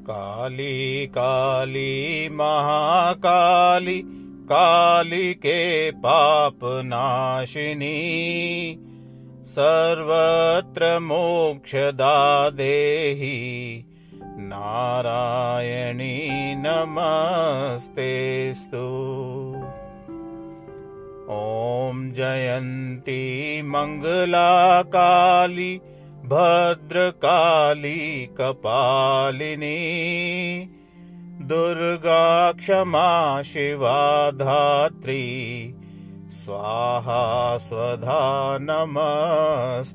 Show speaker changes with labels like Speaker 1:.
Speaker 1: काली काली, महाकाली, काली के पाप नाशिनी। सर्वत्र मोक्षदा देहि नारायणी नमस्तेस्तु ॐ जयन्ती मङ्गला काली भद्रकाली कपालिनी दुर्गा क्षमा शिवा धात्री स्वाहा स्वधा नमस्तेस्तु